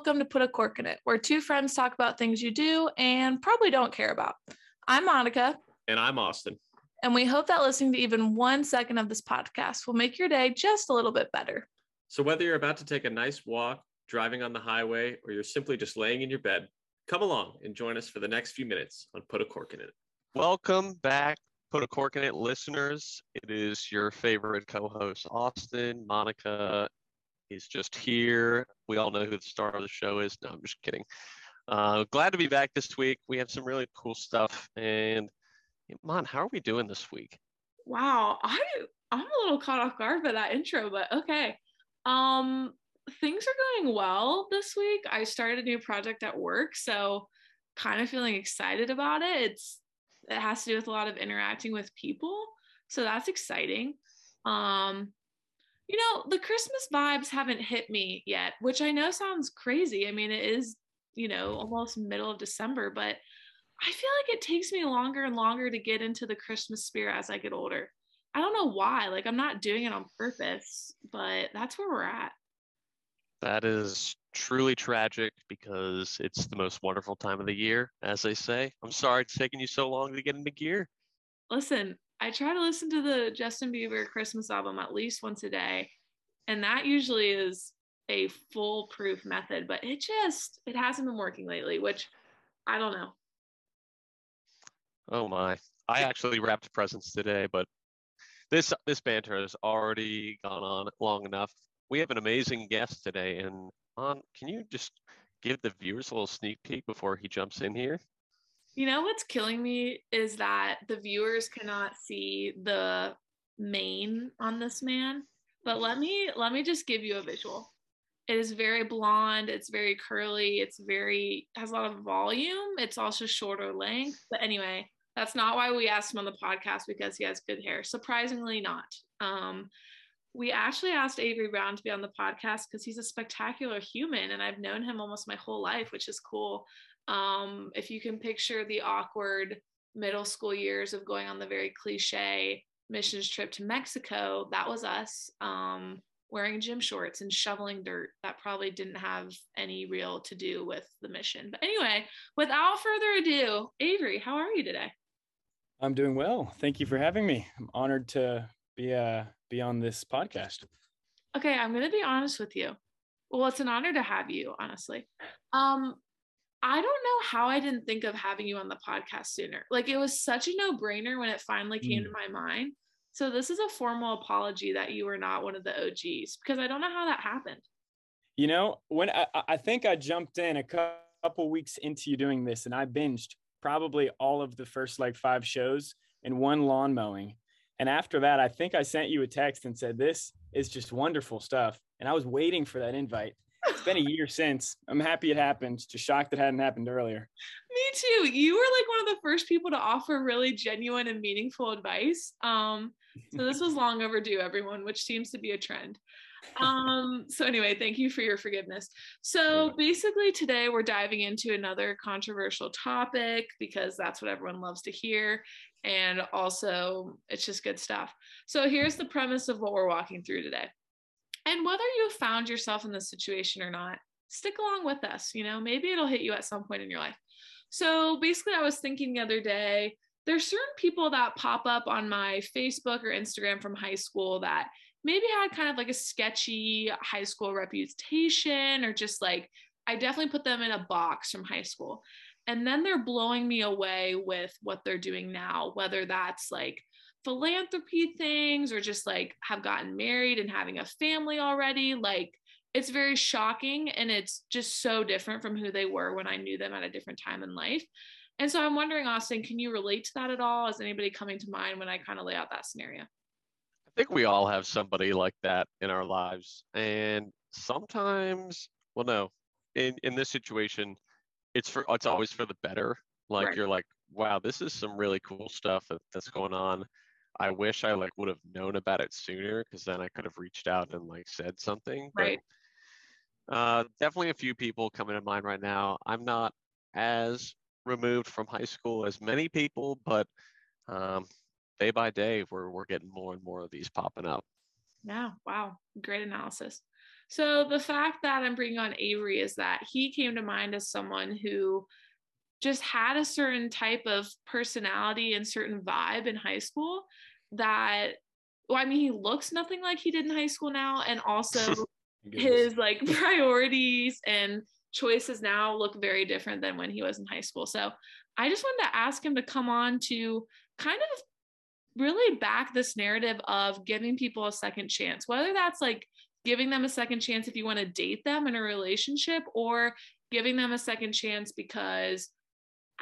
welcome to Put a Cork in It, where two friends talk about things you do and probably don't care about. I'm Monica. And I'm Austin. And we hope that listening to even one second of this podcast will make your day just a little bit better. So, whether you're about to take a nice walk, driving on the highway, or you're simply just laying in your bed, come along and join us for the next few minutes on Put a Cork in It. Welcome back, Put a Cork in It listeners. It is your favorite co host, Austin, Monica, He's just here. We all know who the star of the show is. No, I'm just kidding. Uh, glad to be back this week. We have some really cool stuff. And Mon, how are we doing this week? Wow, I I'm a little caught off guard by that intro, but okay. Um, things are going well this week. I started a new project at work, so kind of feeling excited about it. It's it has to do with a lot of interacting with people, so that's exciting. Um, you know, the Christmas vibes haven't hit me yet, which I know sounds crazy. I mean, it is, you know, almost middle of December, but I feel like it takes me longer and longer to get into the Christmas spirit as I get older. I don't know why. Like, I'm not doing it on purpose, but that's where we're at. That is truly tragic because it's the most wonderful time of the year, as they say. I'm sorry it's taking you so long to get into gear. Listen, I try to listen to the Justin Bieber Christmas album at least once a day. And that usually is a foolproof method, but it just it hasn't been working lately, which I don't know. Oh my. I actually wrapped presents today, but this this banter has already gone on long enough. We have an amazing guest today and on can you just give the viewers a little sneak peek before he jumps in here? You know what's killing me is that the viewers cannot see the mane on this man. But let me let me just give you a visual. It is very blonde, it's very curly, it's very has a lot of volume. It's also shorter length. But anyway, that's not why we asked him on the podcast because he has good hair. Surprisingly not. Um, we actually asked Avery Brown to be on the podcast because he's a spectacular human and I've known him almost my whole life, which is cool. Um, if you can picture the awkward middle school years of going on the very cliche missions trip to Mexico, that was us um, wearing gym shorts and shoveling dirt. That probably didn't have any real to do with the mission. But anyway, without further ado, Avery, how are you today? I'm doing well. Thank you for having me. I'm honored to be uh be on this podcast. Okay, I'm going to be honest with you. Well, it's an honor to have you, honestly. Um, I don't know how I didn't think of having you on the podcast sooner. Like it was such a no brainer when it finally came mm. to my mind. So this is a formal apology that you were not one of the OGs because I don't know how that happened. You know, when I, I think I jumped in a couple weeks into you doing this and I binged probably all of the first like five shows and one lawn mowing. And after that, I think I sent you a text and said, This is just wonderful stuff. And I was waiting for that invite it's been a year since. I'm happy it happened. Just shocked it hadn't happened earlier. Me too. You were like one of the first people to offer really genuine and meaningful advice. Um, so this was long overdue, everyone, which seems to be a trend. Um, so anyway, thank you for your forgiveness. So basically today we're diving into another controversial topic because that's what everyone loves to hear. And also it's just good stuff. So here's the premise of what we're walking through today. And whether you found yourself in this situation or not, stick along with us. You know, maybe it'll hit you at some point in your life. So basically, I was thinking the other day, there's certain people that pop up on my Facebook or Instagram from high school that maybe had kind of like a sketchy high school reputation or just like, I definitely put them in a box from high school. And then they're blowing me away with what they're doing now, whether that's like philanthropy things or just like have gotten married and having a family already. Like it's very shocking and it's just so different from who they were when I knew them at a different time in life. And so I'm wondering, Austin, can you relate to that at all? Is anybody coming to mind when I kind of lay out that scenario? I think we all have somebody like that in our lives. And sometimes, well, no, in, in this situation, it's for it's always for the better. Like right. you're like, wow, this is some really cool stuff that's going on. I wish I like would have known about it sooner because then I could have reached out and like said something. Right. But, uh, definitely a few people coming to mind right now. I'm not as removed from high school as many people, but um, day by day, we're we're getting more and more of these popping up. Yeah. Wow. Great analysis. So the fact that I'm bringing on Avery is that he came to mind as someone who just had a certain type of personality and certain vibe in high school that well, I mean, he looks nothing like he did in high school now, and also oh his like priorities and choices now look very different than when he was in high school. So I just wanted to ask him to come on to kind of really back this narrative of giving people a second chance, whether that's like giving them a second chance if you want to date them in a relationship or giving them a second chance because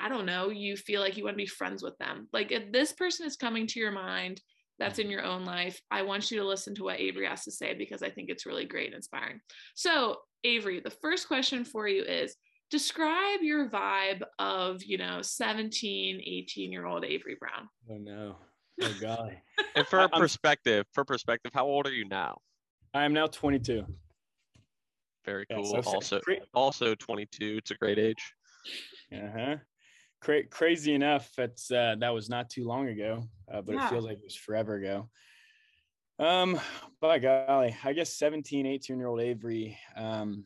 I don't know, you feel like you want to be friends with them. Like if this person is coming to your mind that's in your own life, I want you to listen to what Avery has to say because I think it's really great and inspiring. So, Avery, the first question for you is describe your vibe of, you know, 17, 18 year old Avery Brown. Oh, no. Oh, golly. and for perspective, for perspective, how old are you now? I am now 22. Very cool. Yeah, so also, also 22. It's a great age. Uh huh cra- crazy enough, that's uh, that was not too long ago, uh, but yeah. it feels like it was forever ago. Um, by golly, I guess 17, 18 year old Avery. Um,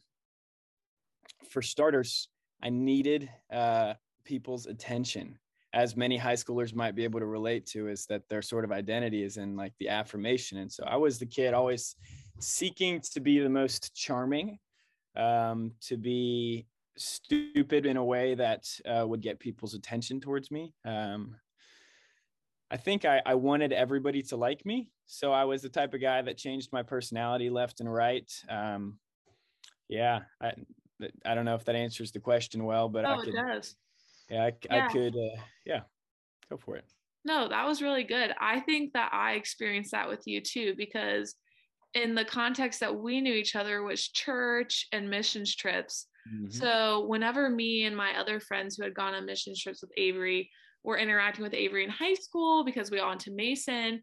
for starters, I needed uh, people's attention, as many high schoolers might be able to relate to, is that their sort of identity is in like the affirmation. And so I was the kid always seeking to be the most charming, um, to be stupid in a way that uh, would get people's attention towards me. Um, I think I, I, wanted everybody to like me. So I was the type of guy that changed my personality left and right. Um, yeah, I, I don't know if that answers the question well, but oh, I could. It does. Yeah, I, yeah. I could. Uh, yeah, go for it. No, that was really good. I think that I experienced that with you too, because in the context that we knew each other was church and missions trips Mm-hmm. So whenever me and my other friends who had gone on mission trips with Avery were interacting with Avery in high school because we all went to Mason,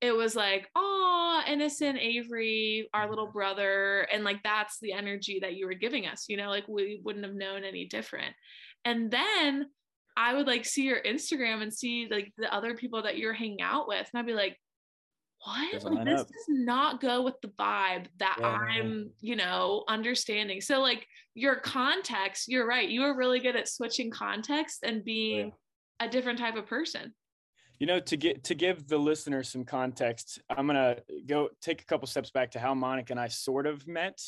it was like, oh, innocent Avery, our little brother. And like that's the energy that you were giving us, you know, like we wouldn't have known any different. And then I would like see your Instagram and see like the other people that you're hanging out with. And I'd be like, what like, this up. does not go with the vibe that yeah. i'm you know understanding so like your context you're right you are really good at switching context and being yeah. a different type of person you know to get to give the listener some context i'm gonna go take a couple steps back to how monica and i sort of met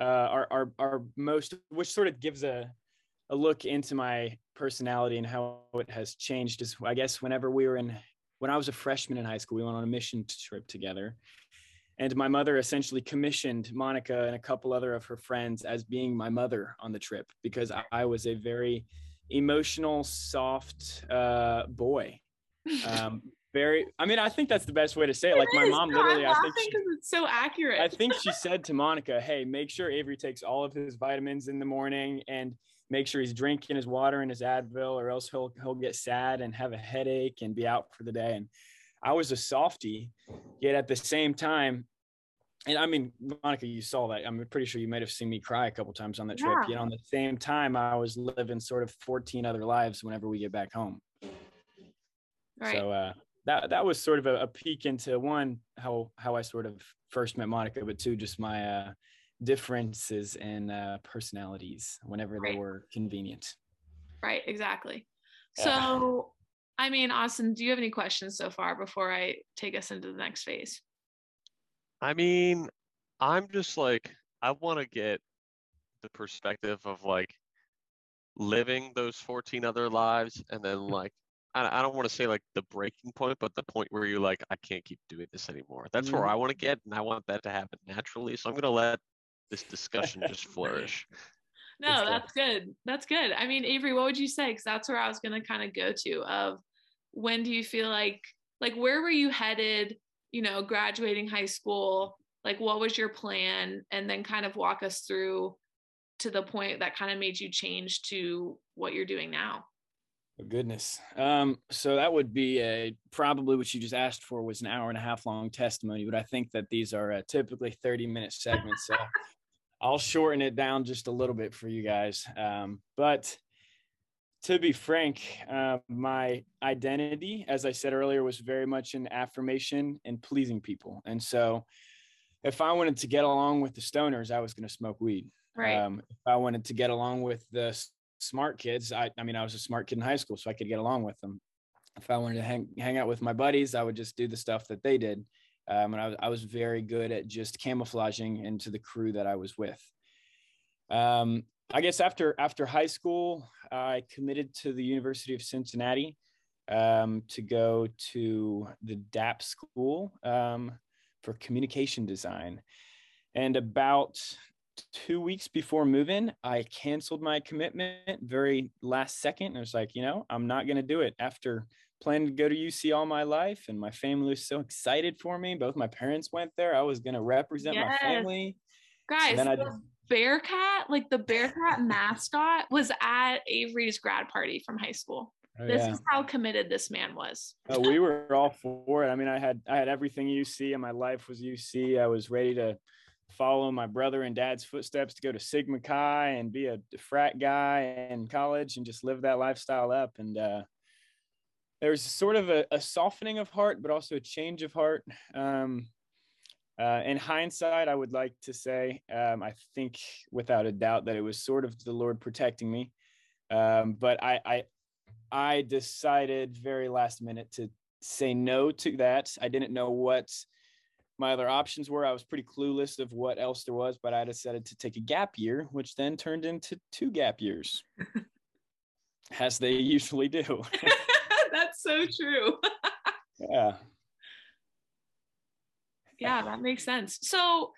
uh our our, our most which sort of gives a a look into my personality and how it has changed is i guess whenever we were in when I was a freshman in high school, we went on a mission trip together. And my mother essentially commissioned Monica and a couple other of her friends as being my mother on the trip because I, was a very emotional, soft uh, boy. Um, very, I mean, I think that's the best way to say it. Like my mom literally, I think she, it's so accurate. I think she said to Monica, "Hey, make sure Avery takes all of his vitamins in the morning and make sure he's drinking his water and his Advil, or else he'll he'll get sad and have a headache and be out for the day. And I was a softie, yet at the same time, and I mean, Monica, you saw that. I'm pretty sure you might have seen me cry a couple times on that trip. Yeah. Yet on the same time, I was living sort of 14 other lives whenever we get back home. Right. So uh, that that was sort of a, a, peek into one how how I sort of first met Monica, but two just my uh, differences in uh, personalities whenever right. they were convenient. Right, exactly. Yeah. So, I mean, Austin, do you have any questions so far before I take us into the next phase? I mean, I'm just like, I want to get the perspective of like living those 14 other lives and then like I, don't want to say like the breaking point, but the point where you're like, I can't keep doing this anymore. That's mm-hmm. where I want to get, and I want that to happen naturally. So I'm gonna let this discussion just flourish. No, that's good. That's good. I mean, Avery, what would you say? Because that's where I was going to kind of go to. Of when do you feel like, like, where were you headed? You know, graduating high school. Like, what was your plan? And then kind of walk us through to the point that kind of made you change to what you're doing now. Oh, goodness. Um, so that would be a probably what you just asked for was an hour and a half long testimony, but I think that these are uh, typically 30 minute segments. So I'll shorten it down just a little bit for you guys. Um, but to be frank, uh, my identity, as I said earlier, was very much an affirmation and pleasing people. And so if I wanted to get along with the stoners, I was going to smoke weed. Right. Um, if I wanted to get along with the smart kids, I, I mean, I was a smart kid in high school, so I could get along with them. If I wanted to hang, hang out with my buddies, I would just do the stuff that they did. Um, and I was, I was very good at just camouflaging into the crew that I was with. Um, I guess after after high school, I committed to the University of Cincinnati um, to go to the DAAP school um, for communication design. And about two weeks before moving, I canceled my commitment very last second. I was like, you know, I'm not going to do it after planning to go to UC all my life. And my family was so excited for me. Both my parents went there. I was going to represent my Yes. family. Guys, then I the Bearcat, like the Bearcat mascot, was at Avery's grad party from high school. Oh, this yeah. is how committed this man was. Uh, we were all for it. I mean, I had I had everything UC, and my life was UC. I was ready to follow my brother and dad's footsteps to go to Sigma Chi and be a frat guy in college and just live that lifestyle up. And uh, there was sort of a, a softening of heart, but also a change of heart. Um, uh, in hindsight, I would like to say, um, I think without a doubt that it was sort of the Lord protecting me. Um, but I, I, I decided very last minute to say no to that. I didn't know what my other options were. I was pretty clueless of what else there was, but I decided to take a gap year, which then turned into two gap years, as they usually do. That's so true. yeah. yeah, that makes sense. So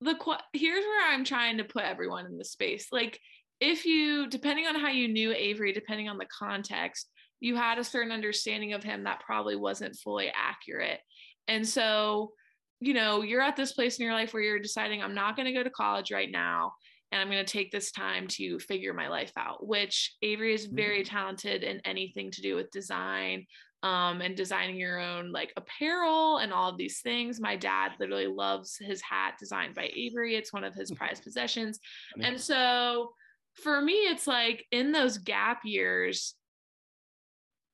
the qu- here's where I'm trying to put everyone in the space. Like if you depending on how you knew Avery, depending on the context, you had a certain understanding of him that probably wasn't fully accurate. And so, you know, you're at this place in your life where you're deciding I'm not going to go to college right now and I'm going to take this time to figure my life out, which Avery is very talented in anything to do with design um, and designing your own like apparel and all of these things. My dad literally loves his hat designed by Avery. It's one of his prized possessions. And so for me, it's like in those gap years,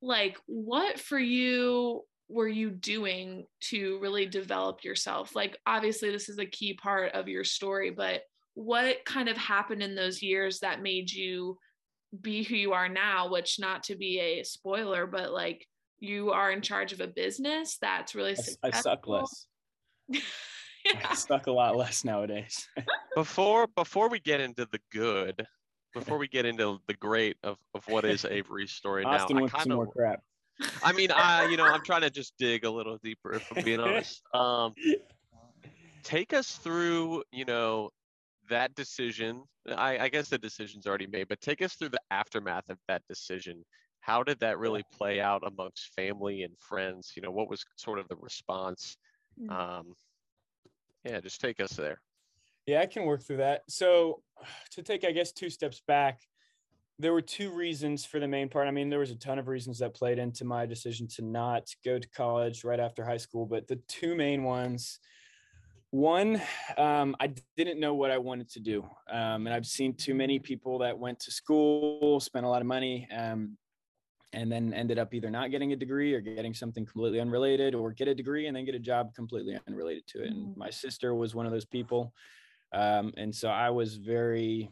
like what for you were you doing to really develop yourself? Like, obviously, this is a key part of your story, but what kind of happened in those years that made you be who you are now? Which, not to be a spoiler, but like you are in charge of a business that's really I, I suck less. I suck a lot less nowadays. before before we get into the good, before we get into the great of, of what is Avery's story now, Austin I wants kind some more crap. I mean, I you know, I'm trying to just dig a little deeper if I'm being honest. Um, take us through, you know, that decision. I, I guess the decision's already made, but take us through the aftermath of that decision. How did that really play out amongst family and friends? You know, what was sort of the response? Mm. Um, yeah, just take us there. Yeah, I can work through that. So, to take, I guess, two steps back, there were two reasons for the main part. I mean, there was a ton of reasons that played into my decision to not go to college right after high school, but the two main ones one, um, I didn't know what I wanted to do. Um, and I've seen too many people that went to school, spent a lot of money, um, and then ended up either not getting a degree or getting something completely unrelated or get a degree and then get a job completely unrelated to it. And Mhm. my sister was one of those people. Um, and so I was very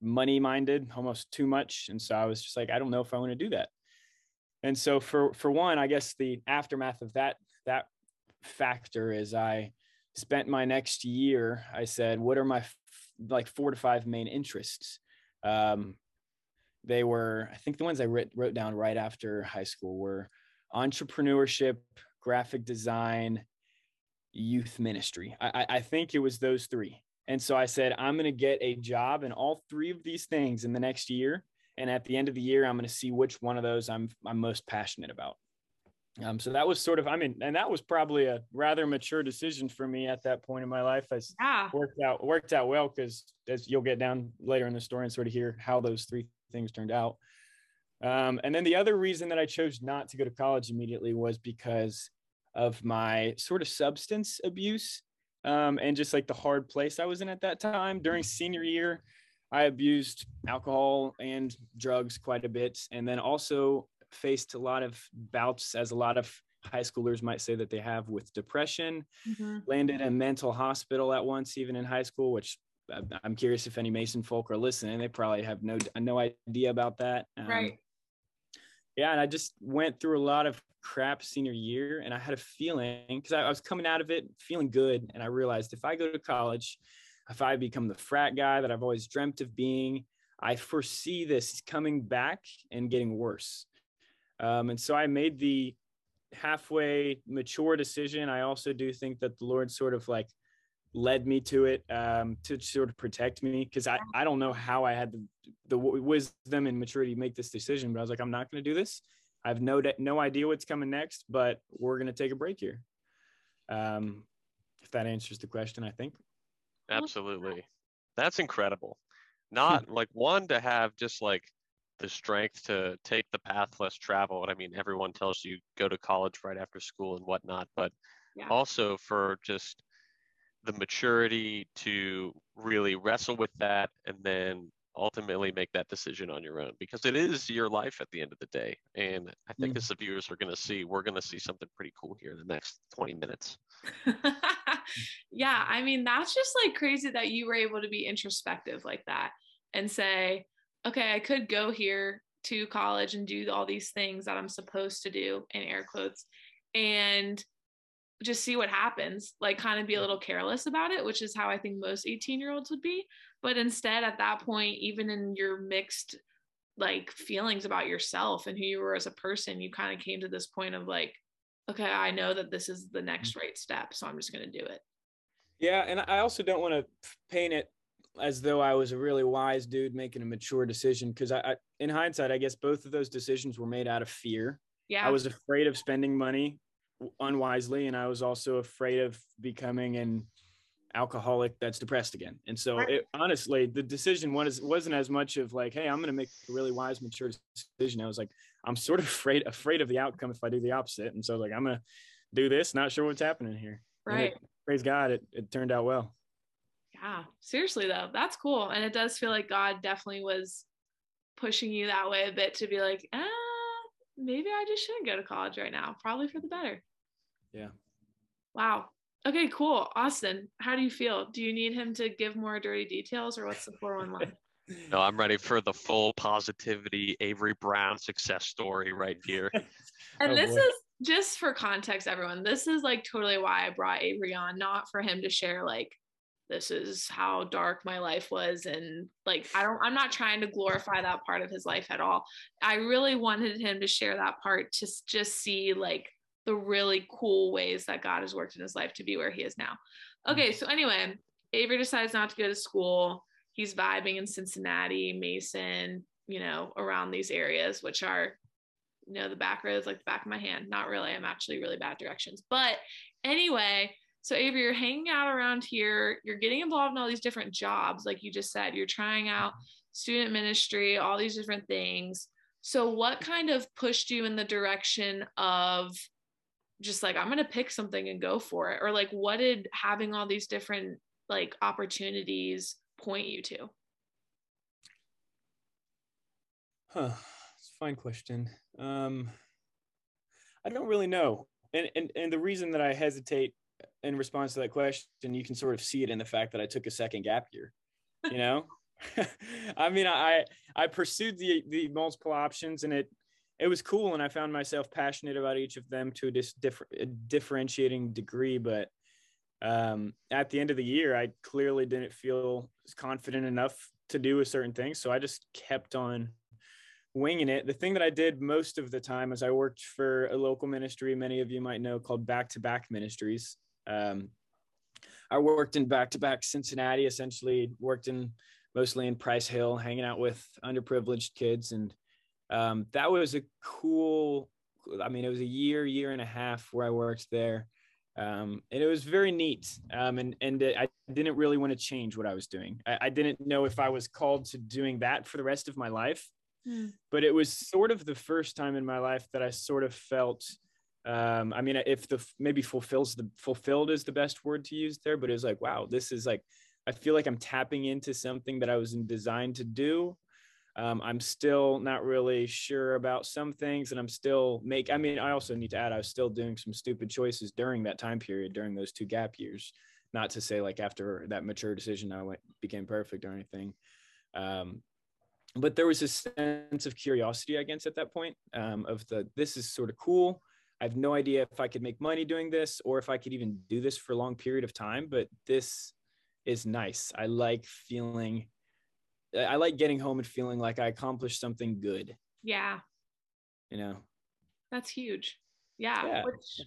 money minded, almost too much. And so I was just like, I don't know if I want to do that. And so for for one, I guess the aftermath of that that factor is I spent my next year. I said, what are my f- like four to five main interests? Um, they were, I think, the ones I wrote, wrote down right after high school were entrepreneurship, graphic design, youth ministry. I I think it was those three. And so I said, I'm going to get a job in all three of these things in the next year. And at the end of the year, I'm going to see which one of those I'm I'm most passionate about. Um, so that was sort of, I mean, and that was probably a rather mature decision for me at that point in my life. I Yeah. worked out worked out well because as you'll get down later in the story and sort of hear how those three things turned out. Um, and then the other reason that I chose not to go to college immediately was because of my sort of substance abuse um, and just like the hard place I was in at that time. During senior year, I abused alcohol and drugs quite a bit, and then also faced a lot of bouts, as a lot of high schoolers might say that they have with depression. Mm-hmm. Landed a mental hospital at once, even in high school, which I'm curious if any Mason folk are listening. They probably have no no idea about that. Um, right. Yeah, and I just went through a lot of crap senior year, and I had a feeling because I, I was coming out of it feeling good, and I realized if I go to college, if I become the frat guy that I've always dreamt of being, I foresee this coming back and getting worse. Um, and so I made the halfway mature decision. I also do think that the Lord sort of like led me to it um, to sort of protect me because I, I don't know how I had the, the wisdom and maturity to make this decision, but I was like, I'm not going to do this. I have no no idea what's coming next, but we're going to take a break here. Um, if that answers the question, I think. Absolutely, that's incredible. Not like one to have just like the strength to take the path less traveled. I mean, everyone tells you go to college right after school and whatnot, but yeah. also for just the maturity to really wrestle with that and then ultimately make that decision on your own because it is your life at the end of the day. And I think mm. as the viewers are going to see, we're going to see something pretty cool here in the next 20 minutes. yeah. I mean, that's just like crazy that you were able to be introspective like that and say, okay, I could go here to college and do all these things that I'm supposed to do in air quotes and just see what happens, like kind of be a little careless about it, which is how I think most 18 year olds would be. But instead, at that point, even in your mixed like feelings about yourself and who you were as a person, you kind of came to this point of like, okay, I know that this is the next mm-hmm. right step. So I'm just going to do it. Yeah. And I also don't want to paint it as though I was a really wise dude making a mature decision because I, I, in hindsight, I guess both of those decisions were made out of fear. Yeah. I was afraid of spending money unwisely, and I was also afraid of becoming an alcoholic that's depressed again. And so, it, honestly, the decision was wasn't as much of like, "Hey, I'm going to make a really wise, mature decision." I was like, "I'm sort of afraid afraid of the outcome if I do the opposite." And so, like, I'm going to do this, not sure what's happening here. Right. It, praise God, it, it turned out well yeah seriously though that's cool and it does feel like god definitely was pushing you that way a bit to be like ah maybe i just shouldn't go to college right now probably for the better. Yeah. Wow. Okay cool. Austin how do you feel? Do you need him to give more dirty details or what's the 411 no i'm ready for the full positivity avery brown success story right here. And oh, this boy. is just for context everyone this is like totally why i brought avery on not for him to share like this is how dark my life was and like i don't i'm not trying to glorify that part of his life at all. I really wanted him to share that part to just see like the really cool ways that god has worked in his life to be where he is now. Okay mm-hmm. so anyway avery decides not to go to school. He's vibing in cincinnati mason you know around these areas which are you know the back roads like the back of my hand. Not really i'm actually really bad directions. But anyway so, Avery, you're hanging out around here, you're getting involved in all these different jobs, like you just said, you're trying out student ministry, all these different things. So, what kind of pushed you in the direction of just like, I'm going to pick something and go for it? Or, like, what did having all these different like opportunities point you to? Huh. It's a fine question. Um, I don't really know. And, and, and the reason that I hesitate in response to that question, you can sort of see it in the fact that I took a second gap year. You know, I mean, I I pursued the the multiple options, and it it was cool, and I found myself passionate about each of them to a, dis- differentiating degree. But um, at the end of the year, I clearly didn't feel confident enough to do a certain thing, so I just kept on winging it. The thing that I did most of the time is I worked for a local ministry, many of you might know, called Back to Back Ministries. Um, I worked in back to back Cincinnati, essentially worked in mostly in Price Hill, hanging out with underprivileged kids. And um, that was a cool, I mean, it was a year, year and a half where I worked there. Um, and it was very neat. Um, and, and I didn't really want to change what I was doing. I, I, didn't know if I was called to doing that for the rest of my life, mm. but it was sort of the first time in my life that I sort of felt um i mean if the maybe fulfills the fulfilled is the best word to use there but it's like wow this is like i feel like i'm tapping into something that i was designed to do Um, I'm still not really sure about some things, and I'm still make. I mean, I also need to add, I was still doing some stupid choices during that time period, during those two gap years. Not to say like after that mature decision, I went became perfect or anything. Um, but there was a sense of curiosity, I guess, at that point um, of the this is sort of cool. I have no idea if I could make money doing this or if I could even do this for a long period of time, but this is nice. I like feeling I like getting home and feeling like I accomplished something good. Yeah. You know. That's huge. Yeah. Yeah. Which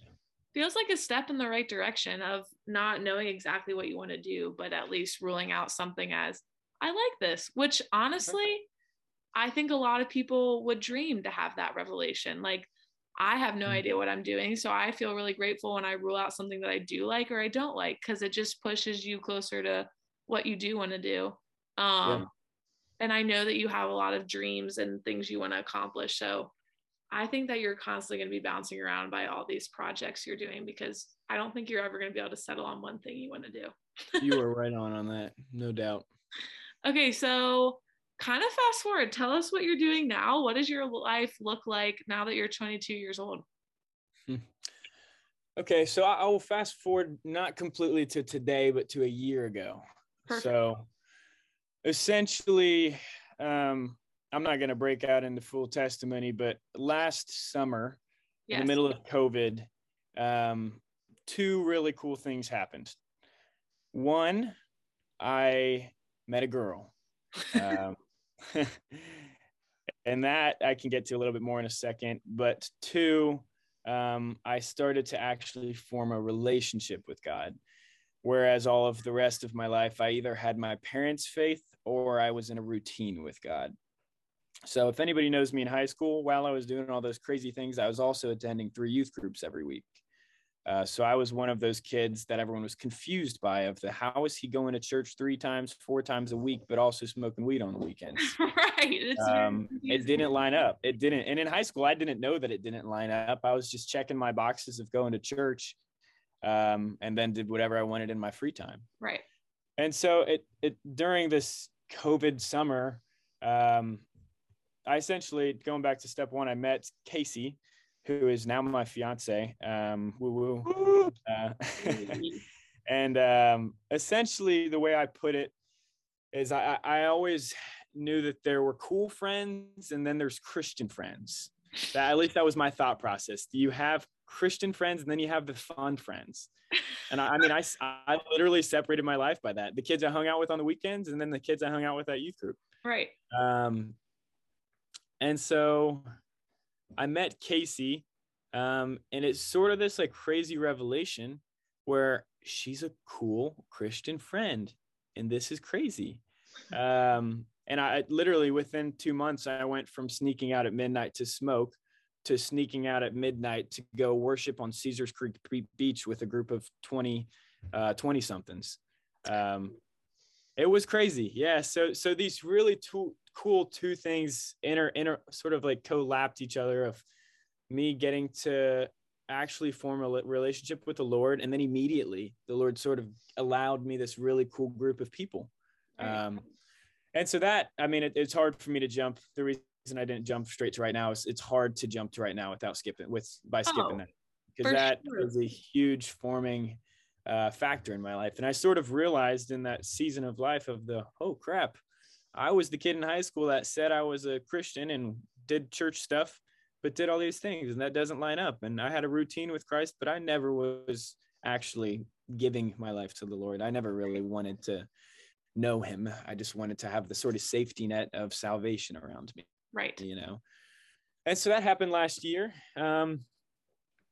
feels like a step in the right direction of not knowing exactly what you want to do, but at least ruling out something as I like this, which honestly, I think a lot of people would dream to have that revelation. Like I have no Mhm. idea what I'm doing. So I feel really grateful when I rule out something that I do like or I don't like because it just pushes you closer to what you do want to do. Um, Yeah. And I know that you have a lot of dreams and things you want to accomplish. So I think that you're constantly going to be bouncing around by all these projects you're doing because I don't think you're ever going to be able to settle on one thing you want to do. you were right on on that, no doubt. Okay, so kind of fast forward. Tell us what you're doing now. What does your life look like now that you're 22 years old? Okay, so I I will fast forward not completely to today, but to a year ago. Perfect. So essentially, um, I'm not going to break out into full testimony, but last summer, in the middle of COVID, um, two really cool things happened. One, I met a girl. Um, and that I can get to a little bit more in a second. But two, um, I started to actually form a relationship with God. Whereas all of the rest of my life, I either had my parents' faith or I was in a routine with God. So, if anybody knows me in high school, while I was doing all those crazy things, I was also attending three youth groups every week. Uh, so I was one of those kids that everyone was confused by of the how is he going to church three times, four times a week, but also smoking weed on the weekends? right. Um, it didn't line up. It didn't. And in high school, I didn't know that it didn't line up. I was just checking my boxes of going to church, um, and then did whatever I wanted in my free time. Right. And so it it during this COVID summer, um, I essentially going back to step one, I met Casey, who is now my fiance. Um, woo woo. Uh, and um, essentially, the way I put it is, I, I I always knew that there were cool friends, and then there's Christian friends. That at least that was my thought process. Do you have Christian friends, and then you have the fun friends? And I, I mean, I I literally separated my life by that. The kids I hung out with on the weekends, and then the kids I hung out with at youth group. right. Um, and so I met Casey, um, and it's sort of this like crazy revelation where she's a cool Christian friend, and this is crazy. Um, and I literally within two months, I went from sneaking out at midnight to smoke to sneaking out at midnight to go worship on Caesars Creek Beach with a group of 20, uh, 20 somethings. Um, it was crazy. Yeah. So, so these really two cool two things inter, inter sort of like co-lapped each other of me getting to actually form a relationship with the Lord. And then immediately the Lord sort of allowed me this really cool group of people. Um, and so that, I mean, it, it's hard for me to jump. The reason I didn't jump straight to right now is it's hard to jump to right now without skipping with by skipping Oh, that because that sure. is a huge forming uh, factor in my life. And I sort of realized in that season of life of the, oh crap, I was the kid in high school that said I was a Christian and did church stuff, but did all these things, and that doesn't line up. And I had a routine with Christ, but I never was actually giving my life to the Lord. I never really wanted to know Him. I just wanted to have the sort of safety net of salvation around me, Right. you know. And so that happened last year. Um,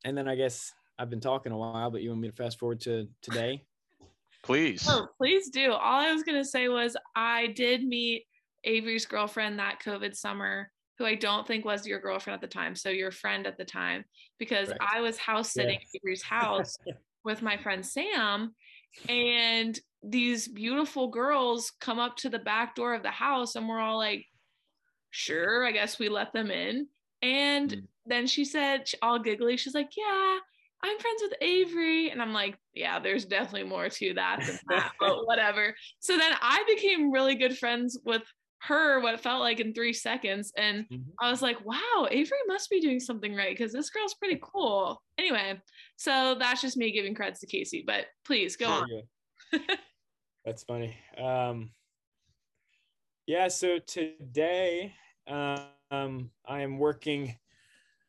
and then I guess I've been talking a while, but you want me to fast forward to today? Please. Oh, please do. All I was going to say was I did meet Avery's girlfriend that COVID summer, who I don't think was your girlfriend at the time. So your friend at the time, because Correct. I was house sitting at Avery's house with my friend Sam. And these beautiful girls come up to the back door of the house, and we're all like, sure, I guess we let them in. And Mm. then she said, all giggly, she's like, yeah, I'm friends with Avery. And I'm like, yeah, there's definitely more to that than that, but whatever. So then I became really good friends with her what it felt like in three seconds. And Mhm. I was like, wow, Avery must be doing something right because this girl's pretty cool. Anyway, so that's just me giving credits to Casey, but please go on. That's funny. Um, yeah. So today, um, I am working.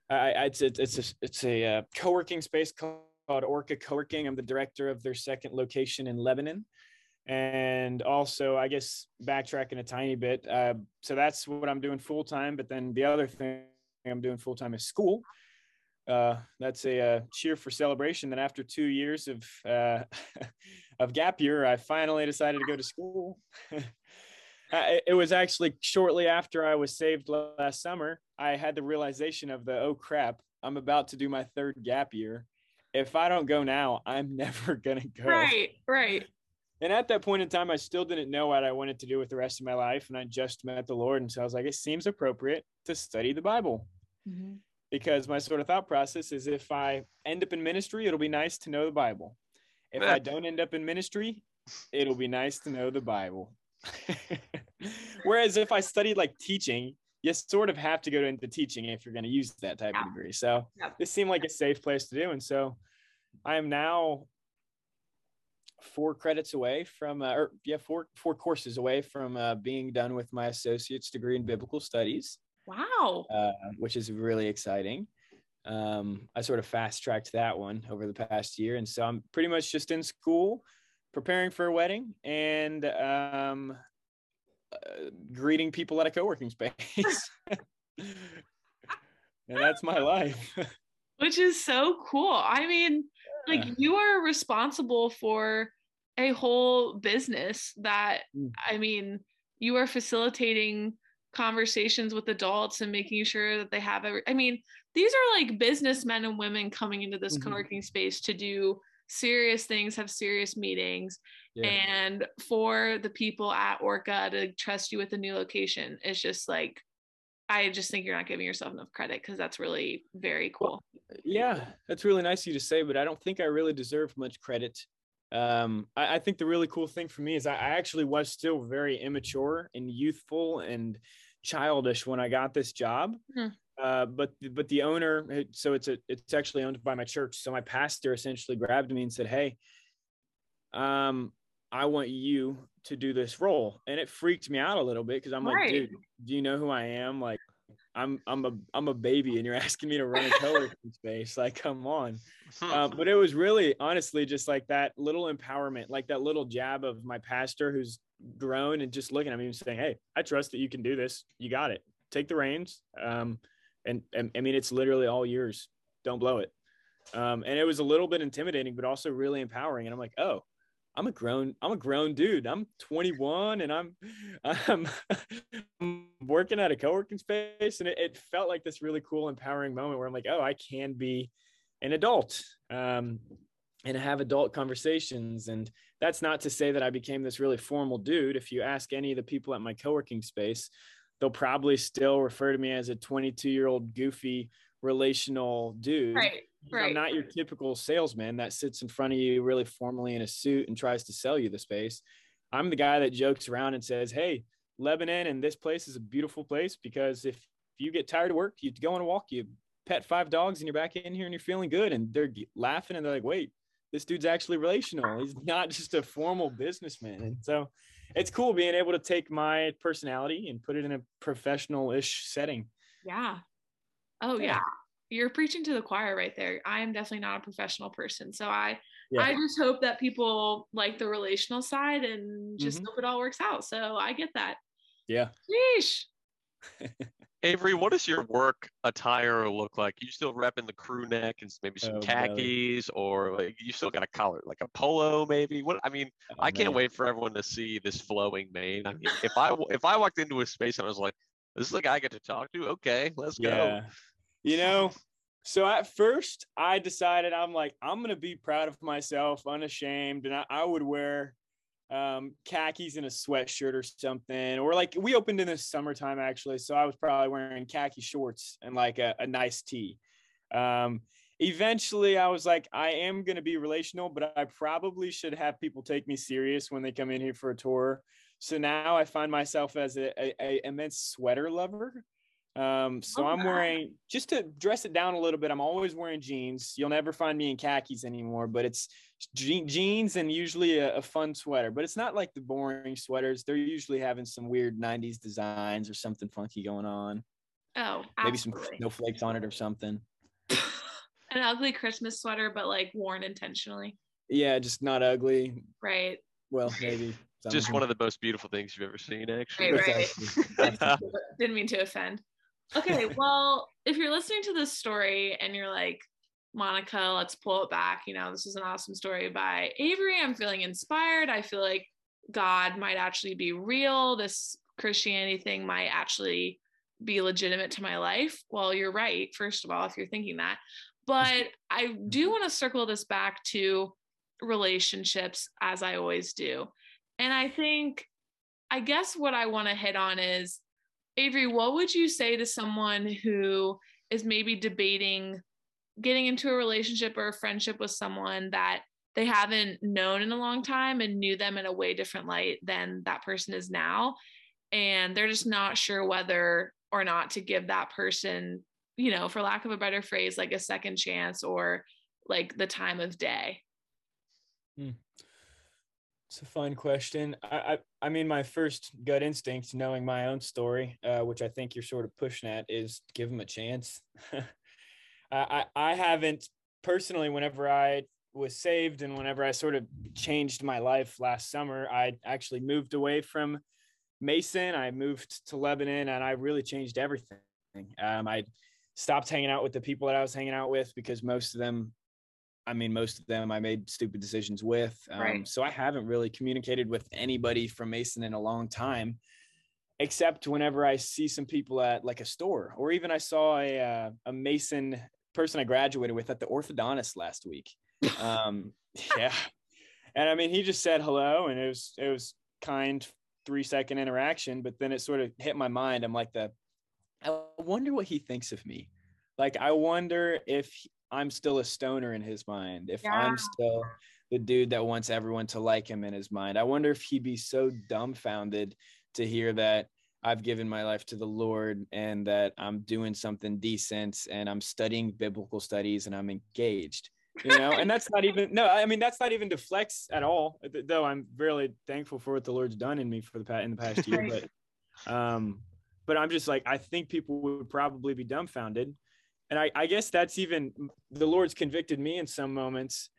I, it's it's it's a, it's a uh, co-working space called Orca Co-working. I'm the director of their second location in Lebanon, and also I guess backtracking a tiny bit. Uh, so that's what I'm doing full time. But then the other thing I'm doing full time is school. Uh, that's a, uh cheer for celebration that after two years of uh, of gap year, I finally decided to go to school. I- it was actually shortly after I was saved last summer. I had the realization of the oh crap, I'm about to do my third gap year. If I don't go now, I'm never gonna go. Right, right. And at that point in time, I still didn't know what I wanted to do with the rest of my life, and I just met the Lord, and so I was like, it seems appropriate to study the Bible mm-hmm. because my sort of thought process is if I end up in ministry, it'll be nice to know the Bible. If I don't end up in ministry, it'll be nice to know the Bible. Whereas if I studied like teaching, you sort of have to go into teaching if you're going to use that type Yeah. of degree. So Yeah. this seemed like a safe place to do. And so I am now four credits away from, uh, or yeah, four four courses away from uh, being done with my associate's degree in biblical studies Wow. uh, which is really exciting. Um, I sort of fast tracked that one over the past year, and so I'm pretty much just in school, preparing for a wedding, and um, uh, greeting people at a co-working space. and that's my life. Which is so cool. I mean, like you are responsible for a whole business that Mm. I mean, you are facilitating conversations with adults and making sure that they have every I mean, these are like businessmen and women coming into this Mhm. co-working space to do serious things, have serious meetings, Yeah. and for the people at Orca to trust you with a new location it's just like I just think you're not giving yourself enough credit because that's really very cool. yeah, that's really nice of you to say, but I don't think I really deserve much credit. Um, I, I think the really cool thing for me is I, I actually was still very immature and youthful and childish when I got this job. Hmm. Uh, but but the owner, so it's a it's actually owned by my church. So my pastor essentially grabbed me and said, "Hey, um, I want you to do this role," and it freaked me out a little bit because I'm like, "Dude, do you know who I am? Like, I'm I'm a I'm a baby, and you're asking me to run a co-working space. Like, come on." uh, but it was really honestly just like that little empowerment like that little jab of my pastor who's grown and just looking at me and saying hey i trust that you can do this you got it take the reins um, and, and i mean it's literally all yours. Don't blow it. Um, and it was a little bit intimidating but also really empowering. And i'm like oh i'm a grown i'm a grown dude. I'm 21 and i'm i'm, I'm working at a co-working space. And it, it felt like this really cool empowering moment where i'm like oh i can be an adult um, and have adult conversations. And that's not to say that I became this really formal dude. If you ask any of the people at my co-working space, they'll probably still refer to me as a 22 year old goofy relational dude. Right. Right. I'm not your typical salesman that sits in front of you really formally in a suit and tries to sell you the space. I'm the guy that jokes around and says, Hey, Lebanon and this place is a beautiful place because if you get tired of work, you go on a walk, you pet five dogs and you're back in here and you're feeling good. And they're laughing and they're like, wait, this dude's actually relational. He's not just a formal businessman. And so it's cool being able to take my personality and put it in a professional ish setting. Yeah. Oh Yeah. yeah. You're preaching to the choir right there. I am definitely not a professional person. So I Yeah. I just hope that people like the relational side and just Mhm. hope it all works out. So I get that. Yeah. Sheesh. Avery, what does your work attire look like? You still repping the crew neck and maybe some Oh, no. khakis, or like you still got a collar, like a polo, maybe? What I mean, Oh, I can't man. wait for everyone to see this flowing mane. I mean, if I if I walked into a space and I was like, "This is the guy I get to talk to," okay, let's go. You know, so at first I decided I'm like, I'm gonna be proud of myself, unashamed, and I, I would wear um khakis and a sweatshirt or something. Or like we opened in the summertime actually, so I was probably wearing khaki shorts and like a, a nice tee. Um eventually I was like, I am gonna be relational, but I probably should have people take me serious when they come in here for a tour. so now I find myself as a, a, a immense sweater lover. Um, so Love I'm wearing just to dress it down a little bit. I'm always wearing jeans. You'll never find me in khakis anymore, but it's je- jeans and usually a, a fun sweater. But it's not like the boring sweaters. They're usually having some weird '90s designs or something funky going on. Oh, Maybe some absolutely. snowflakes on it or something. An ugly Christmas sweater, but like worn intentionally. Yeah, just not ugly. Right. Well, maybe Just one of the most beautiful things you've ever seen, actually. Right, right. right. Didn't mean to offend. Okay, well, if you're listening to this story and you're like, Monica, let's pull it back. You know, this is an awesome story by Avery. I'm feeling inspired. I feel like God might actually be real. This Christianity thing might actually be legitimate to my life. Well, you're right, first of all, if you're thinking that. But I do mm-hmm. want to circle this back to relationships, as I always do. And I think, I guess what I want to hit on is Avery, what would you say to someone who is maybe debating getting into a relationship or a friendship with someone that they haven't known in a long time and knew them in a way different light than that person is now? And they're just not sure whether or not to give that person, you know, for lack of a better phrase, like a second chance or like the time of day. It's a fun question. I, I, I mean, my first gut instinct, knowing my own story, uh, which I think you're sort of pushing at, is give them a chance. I, I, I haven't personally. Whenever I was saved and whenever I sort of changed my life last summer, I actually moved away from Mason. I moved to Lebanon, and I really changed everything. Um, I stopped hanging out with the people that I was hanging out with because most of them I mean, most of them I made stupid decisions with. Um, Right. So I haven't really communicated with anybody from Mason in a long time, except whenever I see some people at like a store, or even I saw a uh, a Mason person I graduated with at the orthodontist last week. Um, yeah, and I mean, he just said hello, and it was it was kind three second interaction, but then it sort of hit my mind. I'm like the, I wonder what he thinks of me. Like, I wonder if I'm still a stoner in his mind, if Yeah. I'm still the dude that wants everyone to like him in his mind. I wonder if he'd be so dumbfounded to hear that I've given my life to the Lord and that I'm doing something decent and I'm studying biblical studies and I'm engaged. You know, and that's not even no, I mean that's not even to flex at all. Though I'm really thankful for what the Lord's done in me for the past in the past year. But um, but I'm just like I think people would probably be dumbfounded and I, I guess that's even the Lord's convicted me in some moments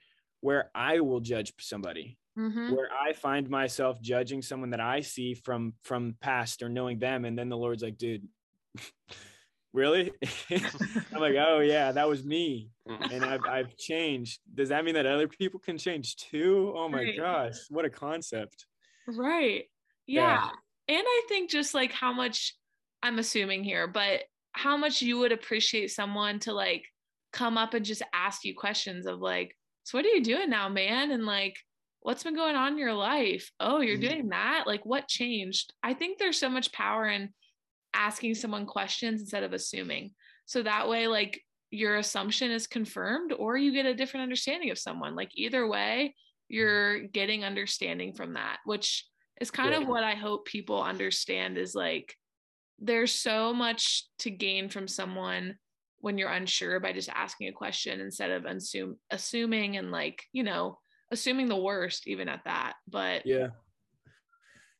where I will judge somebody, Mhm. where I find myself judging someone that I see from from past or knowing them, and then the Lord's like, dude, really? I'm like, oh yeah, that was me, and I've I've changed. Does that mean that other people can change too? Oh my Right. gosh, what a concept! Right. Yeah. Yeah. And I think just like how much I'm assuming here, but how much you would appreciate someone to like come up and just ask you questions of like, so what are you doing now, man? And like, what's been going on in your life? Oh, you're Mhm. doing that? Like, what changed? I think there's so much power in asking someone questions instead of assuming. So that way, like, your assumption is confirmed or you get a different understanding of someone. Like, either way, you're getting understanding from that, which is kind of what I hope people understand is like there's so much to gain from someone when you're unsure by just asking a question instead of assume assuming and like, you know, assuming the worst even at that. But Yeah.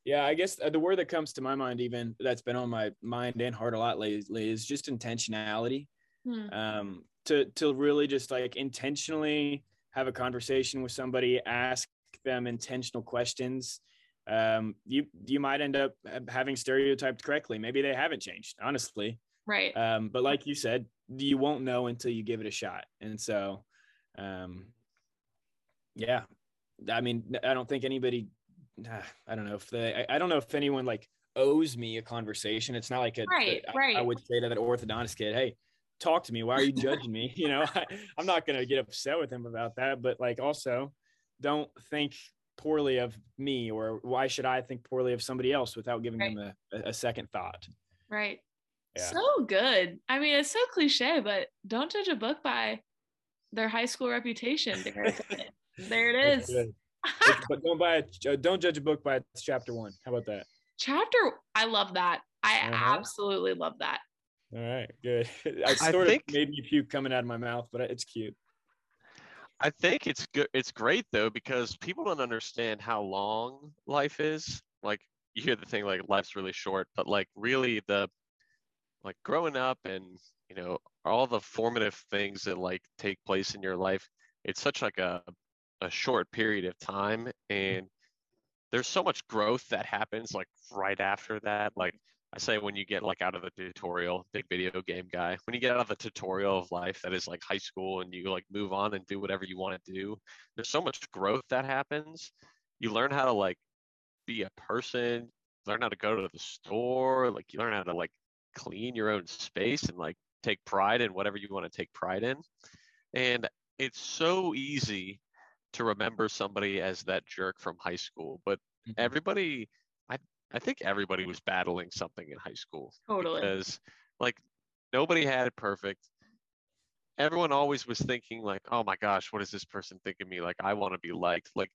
Yeah, I guess uh, the word that comes to my mind, even that's been on my mind and heart a lot lately, is just intentionality. hmm, um, to to really just like intentionally have a conversation with somebody, ask them intentional questions. Um, you you might end up having stereotyped correctly. Maybe they haven't changed, honestly. right. Um, but like you said, you won't know until you give it a shot. And so, um, yeah, I mean, I don't think anybody. I don't know if they. I, I don't know if anyone like owes me a conversation. It's not like a. Right, I- right. I would say to that orthodontist kid, "Hey, talk to me. Why are you judging me? You know, I, I'm not gonna get upset with him about that. But like, also, don't think poorly of me, or why should I think poorly of somebody else without giving them a, a second thought? Right. Yeah. So good. I mean, it's so cliche, but don't judge a book by their high school reputation. There, there it That's is. good. but don't buy it. Uh, don't judge a book by its chapter one. How about that? Chapter, I love that. I Uh-huh. absolutely love that. All right, good. I I sort think- of made me puke coming out of my mouth, but it's cute. I think it's good. It's great though because people don't understand how long life is. Like you hear the thing like life's really short, but like really the like growing up and you know all the formative things that like take place in your life. It's such like a a short period of time, mm-hmm. and there's so much growth that happens like right after that. Like I say when you get like out of the tutorial, big video game guy, when you get out of the tutorial of life that is like high school and you like move on and do whatever you want to do, there's so much growth that happens. You learn how to like be a person, learn how to go to the store, like you learn how to like clean your own space and like take pride in whatever you want to take pride in. And it's so easy to remember somebody as that jerk from high school, but Mhm. everybody I I think everybody was battling something in high school Totally. because like nobody had it perfect. Everyone always was thinking like, "Oh my gosh, what is this person thinking of me? Like I want to be liked." Like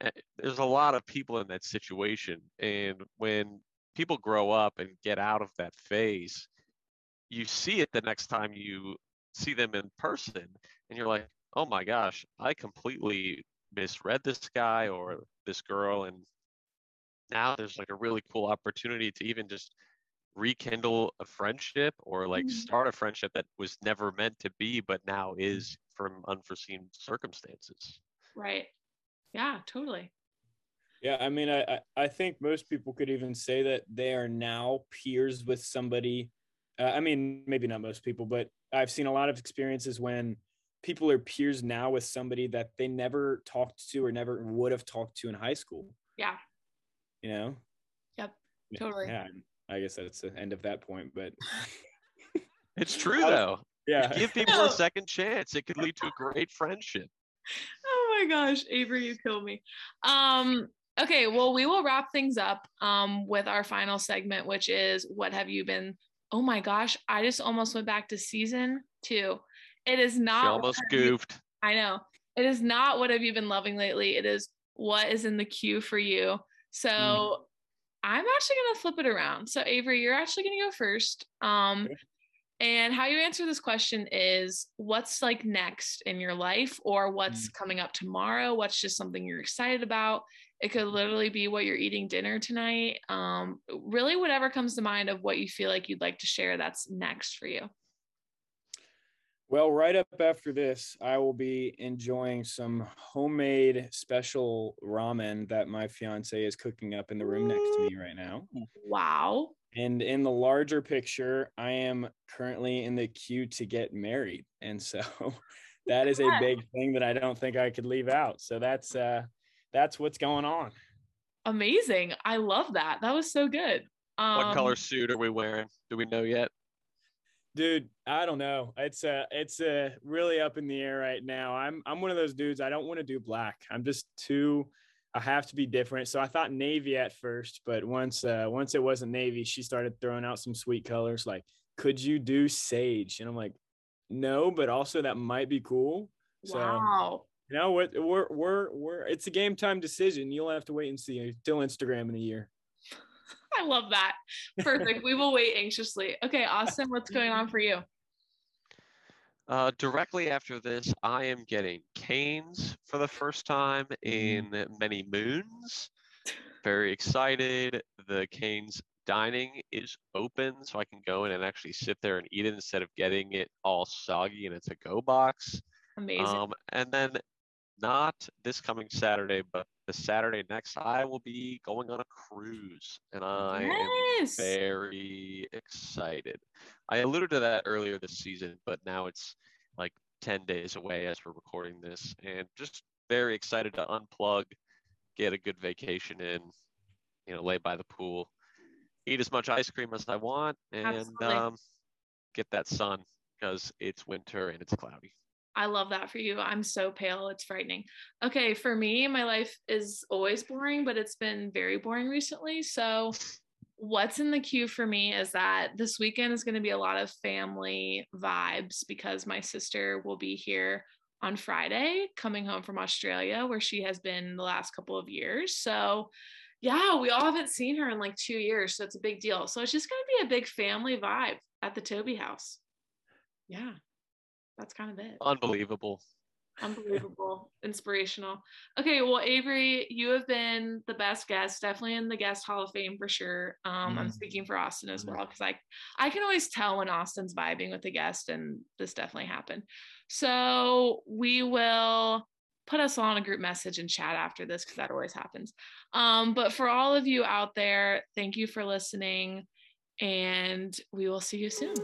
eh, there's a lot of people in that situation and when people grow up and get out of that phase, you see it the next time you see them in person and you're like, "Oh my gosh, I completely misread this guy or this girl and now there's like a really cool opportunity to even just rekindle a friendship or like Mhm. start a friendship that was never meant to be but now is from unforeseen circumstances Right. Yeah, totally. Yeah, I mean, I, I I think most people could even say that they are now peers with somebody. Uh, I mean, maybe not most people, but I've seen a lot of experiences when people are peers now with somebody that they never talked to or never would have talked to in high school. Yeah. You know? Yep, totally. Yeah, I guess that's the end of that point, but it's true though yeah. give people No. a second chance it could lead to a great friendship Oh my gosh, Avery, you kill me. Um, okay, well, we will wrap things up um with our final segment, which is what have you been? Oh my gosh, I just almost went back to season two. It is not what almost you- goofed I know. It is not what have you been loving lately. It is what is in the queue for you. So Mm. I'm actually gonna flip it around. So Avery, you're actually gonna go first. Um Okay. and how you answer this question is what's like next in your life or what's Mm. coming up tomorrow? What's just something you're excited about? It could literally be what you're eating dinner tonight. Um, really whatever comes to mind of what you feel like you'd like to share that's next for you. Well, right up after this, I will be enjoying some homemade special ramen that my fiance is cooking up in the room next to me right now. Wow. And in the larger picture, I am currently in the queue to get married. And so that is a big thing that I don't think I could leave out. So that's uh that's what's going on. Amazing. I love that. That was so good. Um, what color suit are we wearing do we know yet Dude, I don't know. It's uh it's uh really up in the air right now. I'm I'm one of those dudes. I don't want to do black. I'm just too I have to be different. So I thought navy at first, but once uh once it wasn't navy, she started throwing out some sweet colors like, "Could you do sage?" And I'm like, "No, but also that might be cool." So, wow. you know what we're we're we're it's a game time decision. You'll have to wait and see until Instagram in a year. I love that. Perfect. we will wait anxiously. Okay, Austin, what's going on for you? Uh, directly after this, I am getting Cane's for the first time in many moons. Very excited. The Cane's dining is open, so I can go in and actually sit there and eat it instead of getting it all soggy and it's a to-go box. Amazing. Um, and then not this coming Saturday, but the Saturday next, I will be going on a cruise, and I am very excited. I alluded to that earlier this season, but now it's like 10 days away as we're recording this, and just very excited to unplug, get a good vacation in, you know, lay by the pool, eat as much ice cream as I want, and um, get that sun because it's winter and it's cloudy. I love that for you. I'm so pale. It's frightening. Okay, for me, my life is always boring, but it's been very boring recently. So, what's in the queue for me is that this weekend is going to be a lot of family vibes because my sister will be here on Friday, coming home from Australia, where she has been the last couple of years. So, yeah, we all haven't seen her in like two years. So it's a big deal. So it's just going to be a big family vibe at the Toby house. Yeah, that's kind of it. Unbelievable. Unbelievable, inspirational. Okay, well, Avery, you have been the best guest, definitely in the guest Hall of Fame for sure. Um, mm. I'm speaking for Austin as well because I I can always tell when Austin's vibing with a guest, and this definitely happened. So we will put us all on a group message and chat after this because that always happens. Um, but for all of you out there, thank you for listening, and we will see you soon.